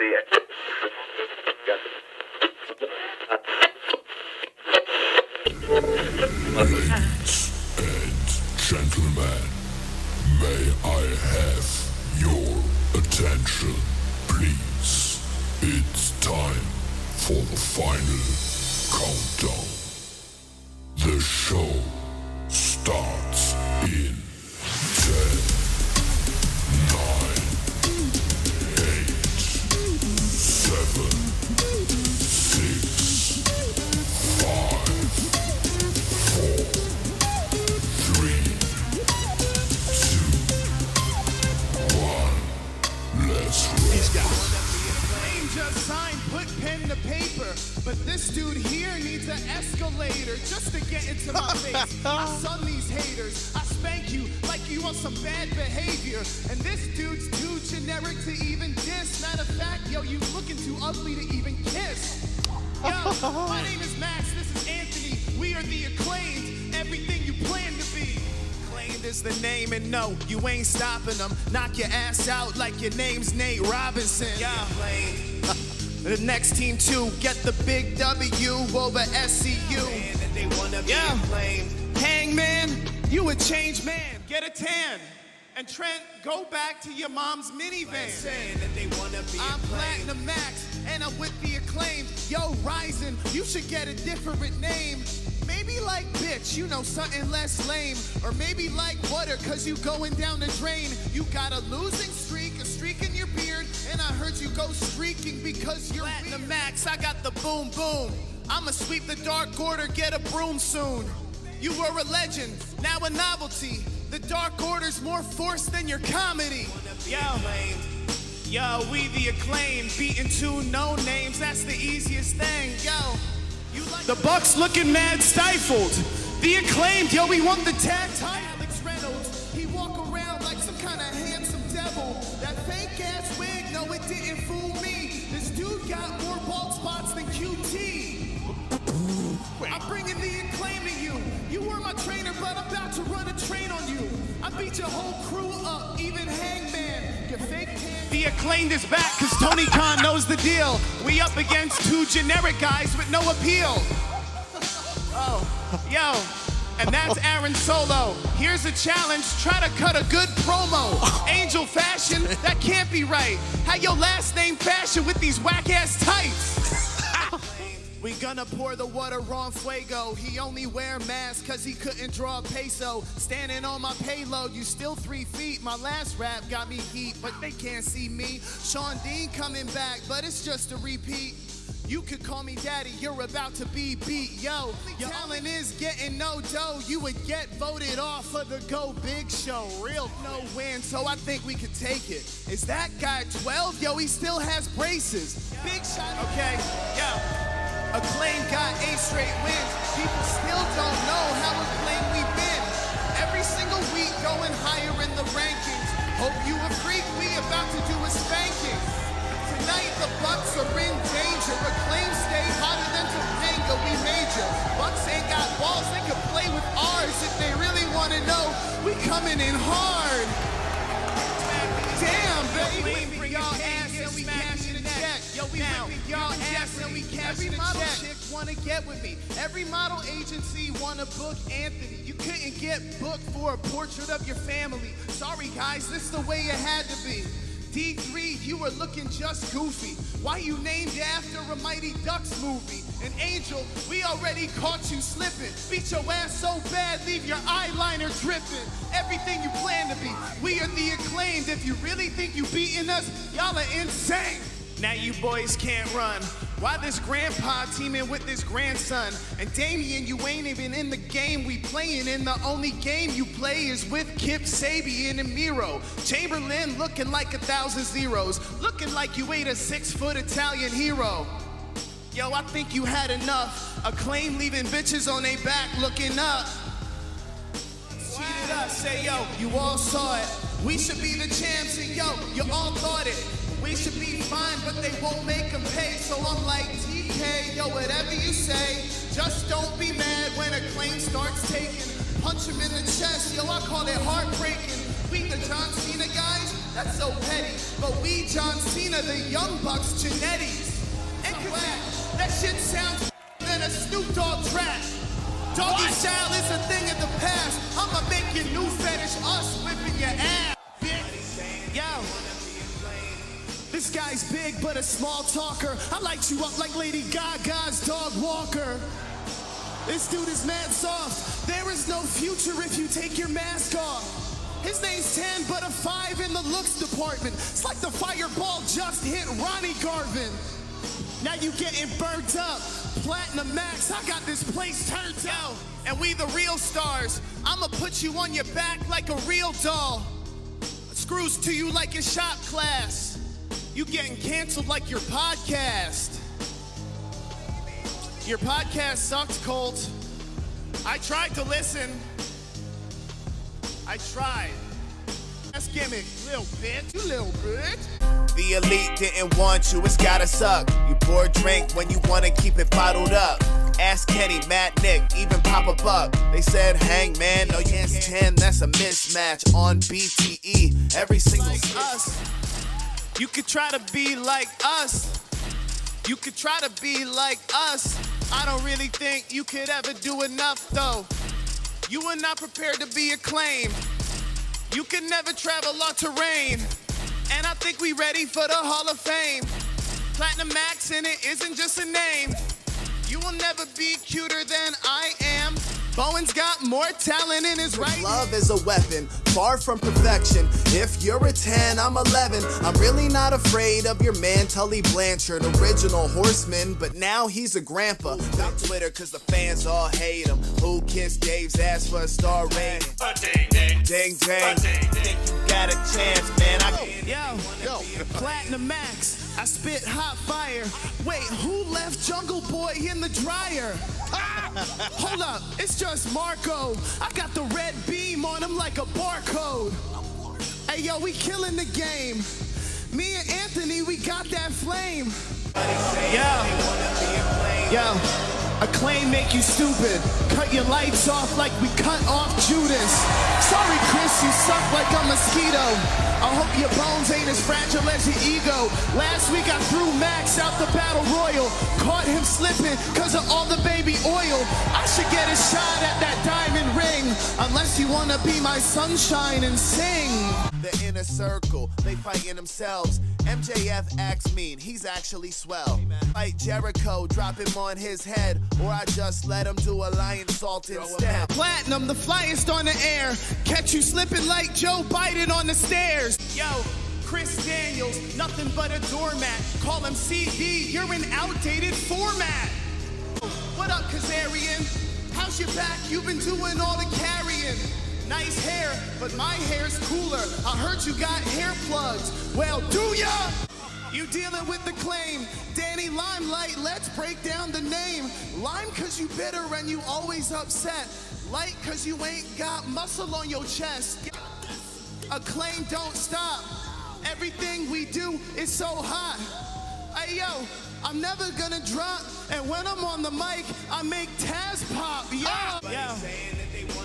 see it. To even diss. Matter of fact, yo, you looking too ugly to even kiss. Yo, my name is Max. This is Anthony. We are the acclaimed. Everything you plan to be. Claimed is the name, and no, you ain't stopping them. Knock your ass out like your name's Nate Robinson. Yeah, The next team to get the big W over SCU. they wanna be yeah. Hangman, you a changed man. Get a tan. And Trent, go back to your mom's minivan. I'm Platinum Max, and I'm with the acclaimed. Yo, Ryzen, you should get a different name. Maybe like bitch, you know, something less lame. Or maybe like water, cause you going down the drain. You got a losing streak, a streak in your beard, and I heard you go streaking because you're Platinum Max, I got the boom boom. I'ma sweep the dark order, get a broom soon. You were a legend, now a novelty. The Dark Order's more force than your comedy. Yo, yo, we the acclaim, beating two no names. That's the easiest thing. Yo, like the Bucks looking mad stifled. The acclaimed, yo, we want the tag title. Alex Reynolds, he walk around like some kind of handsome devil. That fake ass wig, no, it didn't fool me. This dude got more bald spots than QT. I'm bringing the acclaim to you. You were my trainer, but I'm about to run a train on you. I beat your whole crew up, even Hangman. Your fake The acclaimed is back, cause Tony Khan knows the deal. We up against two generic guys with no appeal. Oh, yo. And that's Aaron Solo. Here's a challenge. Try to cut a good promo. Angel fashion, that can't be right. How your last name fashion with these whack ass tights? We gonna pour the water on Fuego. He only wear mask cause he couldn't draw a peso. Standing on my payload, you still three feet. My last rap got me heat, but they can't see me. Shawn Dean coming back, but it's just a repeat. You could call me daddy, you're about to be beat. Yo, your talent is getting no dough. You would get voted off of the Go Big Show. Real no win, so I think we could take it. Is that guy 12? Yo, he still has braces. Big shot. Okay, yo. Acclaim got eight straight wins. People still don't know how acclaimed we've been. Every single week going higher in the rankings. Hope you a freak, we about to do a spanking. Tonight the Bucks are in danger. Acclaim stay hotter than Topanga, we major. Bucks ain't got balls, they could play with ours if they really wanna know. We coming in hard. Damn, baby. Check. We whipping y'all ass and we cashing a model chick wanna get with me. Every model agency wanna book Anthony. You couldn't get booked for a portrait of your family. Sorry, guys, this is the way it had to be. D3, you were looking just goofy. Why you named after a Mighty Ducks movie? And Angel, we already caught you slipping. Beat your ass so bad, leave your eyeliner dripping. Everything you plan to be, we are the acclaimed. If you really think you beating us, y'all are insane. Now you boys can't run. Why this grandpa teaming with this grandson? And Damien, you ain't even in the game we playing in. The only game you play is with Kip Sabian and Miro. Chamberlain looking like a thousand zeros. Looking like you ate a six foot Italian hero. Yo, I think you had enough. Acclaim leaving bitches on their back looking up. Say yo, you all saw it. We should be the champs, and yo, you all thought it. We should be fine, but they won't make them pay. So I'm like, TK, yo, whatever you say, just don't be mad when a claim starts taking. Punch him in the chest, yo, I call it heartbreaking. We the John Cena guys, That's so petty. But we, John Cena, the Young Bucks, Genettis. And Kazak, that shit sounds better than a Snoop Dogg track. Doggy style is a thing of the past. I'ma make your new fetish us whipping your ass. This guy's big but a small talker. I light you up like Lady Gaga's dog walker. This dude is mad soft. There is no future if you take your mask off. His name's 10, but a 5 in the looks department. It's like the fireball just hit Ronnie Garvin. Now you getting burnt up. Platinum Max, I got this place turned out. And we the real stars. I'ma put you on your back like a real doll. Screws to you like in shop class. You getting canceled like your podcast. Your podcast sucks, Colt. I tried to listen. I tried. That's gimmick, little bitch. You little bitch. The elite didn't want you, it's gotta suck. You pour a drink when you wanna keep it bottled up. Ask Kenny, Matt, Nick, even Papa Buck. They said, Hang man, no you can't 10, that's a mismatch on BTE. Every single like us. You could try to be like us. You could try to be like us. I don't really think you could ever do enough though. You are not prepared to be acclaimed. You can never travel on terrain. And I think we ready for the Hall of Fame. Platinum Max and it isn't just a name. You will never be cuter than I am. Bowens got more talent in his right. Love is a weapon, far from perfection. If you're a 10, I'm 11. I'm really not afraid of your man, Tully Blanchard, original horseman, but now he's a grandpa. Got Twitter cause the fans all hate him. Who kissed Dave's ass for a star rating? ding ding. Ding dang. Ding, ding. Think you got a chance, man. I can't. Yo, Platinum Max, I spit hot fire. Wait, who left Jungle Boy in the dryer? Hold up, it's just Marko. I got the red beam on him like a barcode. Hey yo, we killing the game. Me and Anthony, we got that flame. Yeah. yo, acclaim make you stupid. Cut your lights off like we cut off Judas. Sorry, Chris, you suck like a mosquito. I hope your bones ain't as fragile as your ego. Last week I threw Max out the battle royal. Caught him slipping cause of all the baby oil. I should get a shot at that diamond ring. Unless you wanna be my sunshine and sing. The inner circle, they fighting themselves. MJF acts mean, he's actually swell. Fight Jericho, drop him on his head, or I just let him do a Lionsault instead. Platinum, the flyest on the air. Catch you slipping like Joe Biden on the stairs. Yo, Chris Daniels, nothing but a doormat. Call him CD, you're an outdated format. What up, Kazarian? How's your back? You've been doing all the carrying. Nice hair, but my hair's cooler. I heard you got hair plugs. Well, do ya? You dealing with the claim. Danny Limelight, let's break down the name. Lime cause you bitter and you always upset. Light cause you ain't got muscle on your chest. Acclaim don't stop. Everything we do is so hot. Hey yo, I'm never gonna drop. And when I'm on the mic, I make Taz pop. Yo, yo.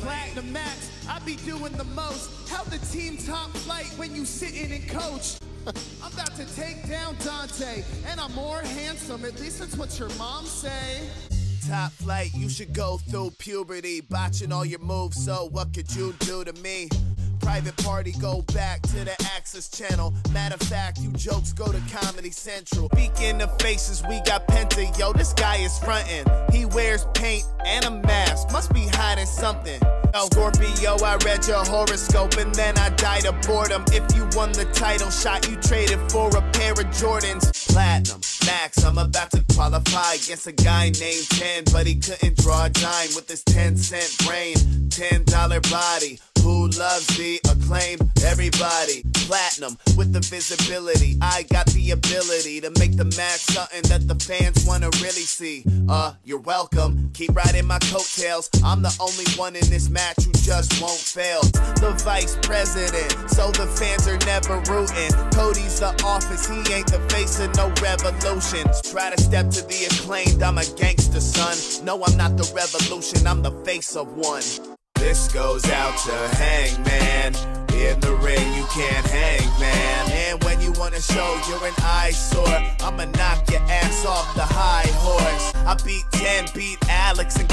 Platinum Max, I be doing the most. How the team top flight when you sitting and coach. I'm about to take down Dante, and I'm more handsome. At least that's what your mom say. Top flight, you should go through puberty, botching all your moves. So what could you do to me? Private party, go back to the Access Channel. Matter of fact, you jokes go to Comedy Central. Speaking of faces, we got Penta. Yo, this guy is frontin'. He wears paint and a mask. Must be hiding something. Yo, Scorpio, I read your horoscope and then I died of boredom. If you won the title shot, you traded for a pair of Jordans. Platinum, max, I'm about to qualify against a guy named 10, but he couldn't draw a dime with his 10 cent brain. $10 body. Who loves the acclaim? Everybody. Platinum with the visibility. I got the ability to make the match something that the fans wanna really see. Uh, you're welcome. Keep riding my coattails. I'm the only one in this match who just won't fail. The vice president, so the fans are never rooting. Cody's the office, he ain't the face of no revolution. Try to step to the acclaimed, I'm a gangster, son. No, I'm not the revolution, I'm the face of one. This goes out to Hangman in the ring. you can't hang, man. And when you wanna show you're an eyesore, I'ma knock your ass off the high horse. I beat 10, beat Alex and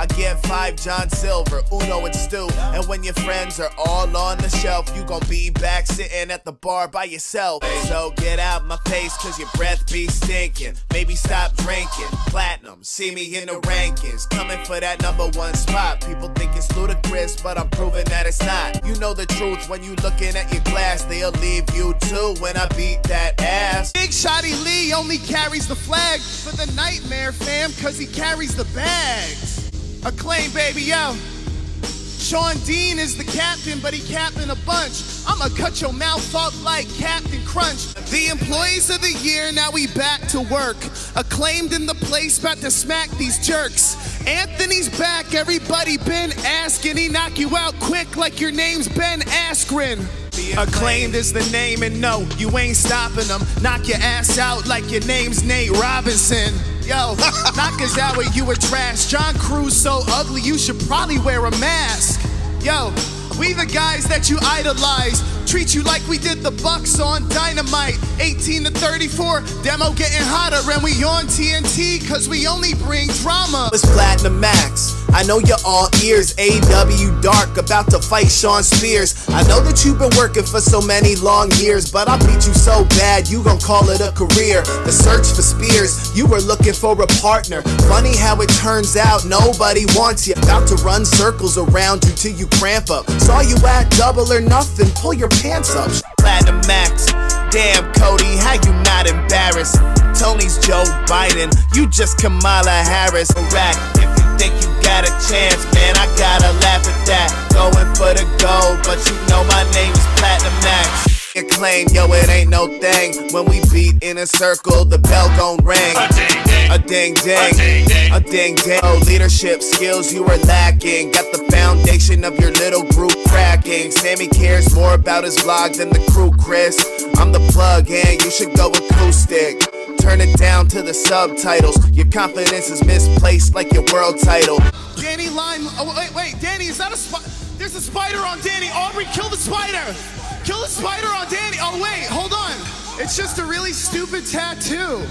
I get 5 John Silver, Uno and Stu. And when your friends are all on the shelf, you gon' be back sitting at the bar by yourself. So get out my face, cause your breath be stinking. Maybe stop drinking. Platinum, see me in the rankings. Coming for that number one spot. People think it's ludicrous, but I'm proving that it's not. You know the truth when you looking at your glass, they'll leave you too when I beat that ass. Big Shotty Lee only carries the flag for the nightmare fam, cause he carries the bags. Acclaim, baby, yo. Shawn Dean is the captain, but he capping a bunch. I'ma cut your mouth up like Captain Crunch. The employees of the year, now we back to work. Acclaimed in the place, about to smack these jerks. Anthony's back, everybody been asking. He knock you out quick like your name's Ben Askren. Acclaimed is the name, and no, you ain't stopping them. Knock your ass out like your name's Nate Robinson. Yo, when you were trash. John Cruz so ugly, you should probably wear a mask. Yo, we the guys that you idolize. Treat you like we did the Bucks on Dynamite. 18 to 34, demo getting hotter, and we on TNT, cause we only bring drama. It's Platinum Max. I know you're all ears. AEW Dark about to fight Shawn Spears. I know that you've been working for so many long years, but I beat you so bad you gon' call it a career. The search for Spears, you were looking for a partner. Funny how it turns out nobody wants you. About to run circles around you till you cramp up. Saw you at double or nothing, pull your pants up. Platinum Max. Damn, Cody, how you not embarrassed? Tony's Joe Biden, you just Kamala Harris. Rack, if you think you got a chance, man, I gotta laugh at that. Going for the gold, but you know my name is Platinum Max. Acclaim, yo, it ain't no thing. When we beat in a circle, the bell gon' ring. A ding ding, a ding ding. Oh, leadership skills you are lacking. Got the foundation of your little group cracking. Sammy cares more about his vlog than the crew, Chris. I'm the plug, and you should go acoustic. Turn it down to the subtitles. Your confidence is misplaced like your world title. Danny Lime. Oh, wait, wait, Danny, is that a spider? There's a spider on Danny. Aubrey, kill the spider. Kill the spider on Danny. Oh, wait, hold on. It's just a really stupid tattoo.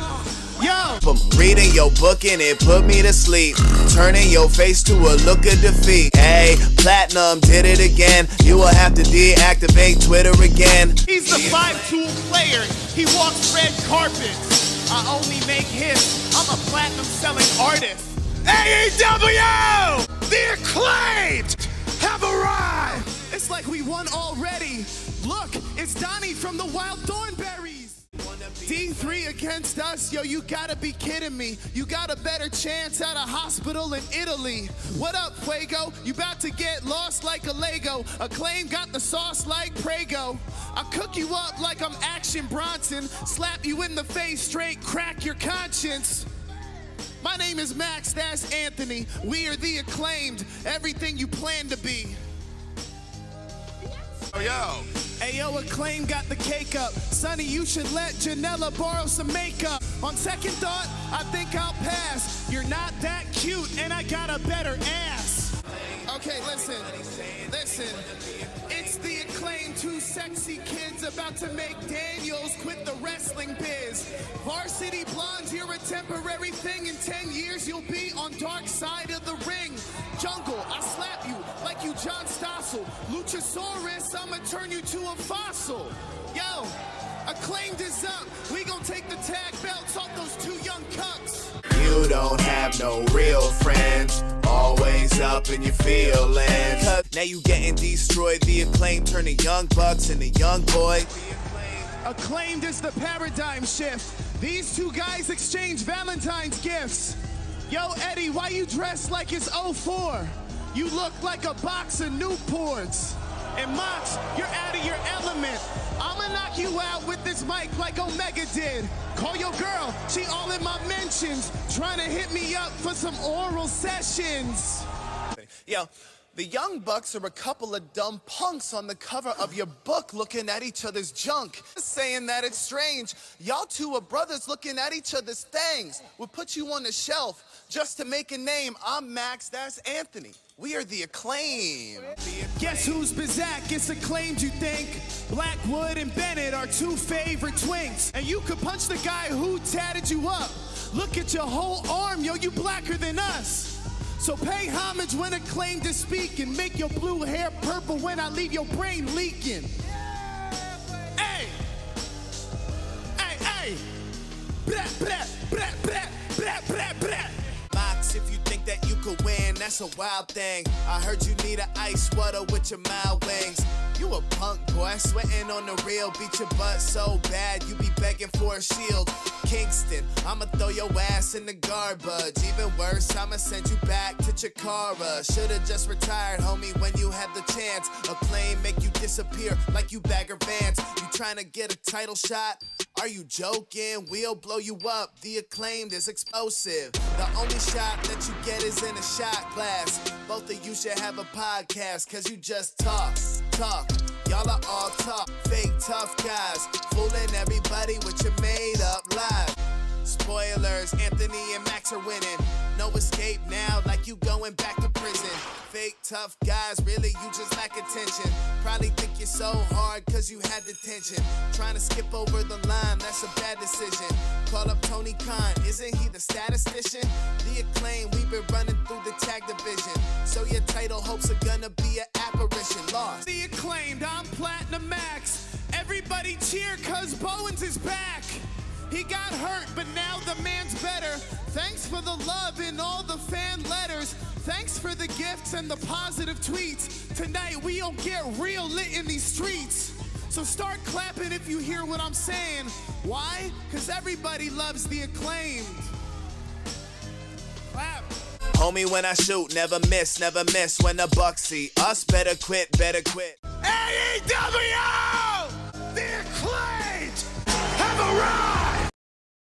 Yo. From reading your book and it put me to sleep. Turning your face to a look of defeat. Hey, Platinum did it again. You will have to deactivate Twitter again. He's the five-tool player. He walks red carpets. I only make hits. I'm a platinum-selling artist. AEW! The acclaimed have arrived! It's like we won already. Look, it's Donnie from the Wild Thornberrys. D3 against us, yo, you gotta be kidding me. You got a better chance at a hospital in Italy. What up, Fuego? You about to get lost like a Lego. Acclaim got the sauce like Prego. I cook you up like I'm Action Bronson. Slap you in the face, straight crack your conscience. My name is Max, that's Anthony. We are the acclaimed, everything you plan to be. Yo. Ayo, acclaim got the cake up. Sonny, you should let Janela borrow some makeup. On second thought, I think I'll pass. You're not that cute, and I got a better ass. Okay, listen, listen. It's the acclaimed two sexy kids about to make Daniels quit the wrestling biz. Varsity Blonds, you're a temporary thing. In 10 years, you'll be on dark side of the ring. Jungle, I Luchasaurus, I'ma turn you to a fossil. Yo, acclaimed is up. We gon' take the tag belts off those two young cucks. You don't have no real friends. Always up in your feelings. Cause now you getting destroyed. The acclaim turning young bucks into young boy. Acclaimed is the paradigm shift. These two guys exchange Valentine's gifts. Yo, Eddie, why you dressed like it's 04? You look like a box of Newports. And Mox, you're out of your element. I'ma knock you out with this mic like Omega did. Call your girl, she all in my mentions. Trying to hit me up for some oral sessions. Yo, The Young Bucks are a couple of dumb punks on the cover of your book looking at each other's junk. Saying that it's strange. Y'all two are brothers looking at each other's things. We'll put you on the shelf just to make a name. I'm Max, that's Anthony. We are the acclaim. Guess who's Bizak? It's acclaimed, you think? Blackwood and Bennett are two favorite twinks. And you could punch the guy who tatted you up. Look at your whole arm, yo, you blacker than us. So pay homage when acclaimed to speak and make your blue hair purple when I leave your brain leaking. Hey! Hey, hey! Blah, blah, blah, blah, blah, blah, blah. Could win, that's a wild thing. I heard you need an ice water with your mild wings. You a punk boy, sweating on the real. Beat your butt so bad, you be begging for a shield. Kingston, I'ma throw your ass in the garbage. Even worse, I'ma send you back to Chikara. Should've just retired, homie, when you had the chance. A plane make you disappear like you Bagger Vance. You trying to get a title shot? Are you joking? We'll blow you up. The acclaimed is explosive. The only shot that you get is in a shot glass. Both of you should have a podcast, cause you just talk, talk. Y'all are all talk, fake tough guys. Fooling everybody with your made up lies. Spoilers, Anthony and Max are winning. No escape now, like you going back to prison. Fake tough guys, really, you just lack attention. Probably think you're so hard cause you had detention. Trying to skip over the line, that's a bad decision. Call up Tony Khan, isn't he the statistician? The acclaim, we've been running through the tag division. So your title hopes are gonna be an apparition. Lost. The acclaimed, I'm Platinum Max. Everybody cheer cause Bowens is back. He got hurt, but now the man's better. Thanks for the love and all the fan letters. Thanks for the gifts and the positive tweets. Tonight we don't get real lit in these streets. So start clapping if you hear what I'm saying. Why? Because everybody loves the acclaimed. Clap. Homie, when I shoot, never miss, never miss. When the Bucks see us, better quit, better quit. AEW! The acclaimed have arrived!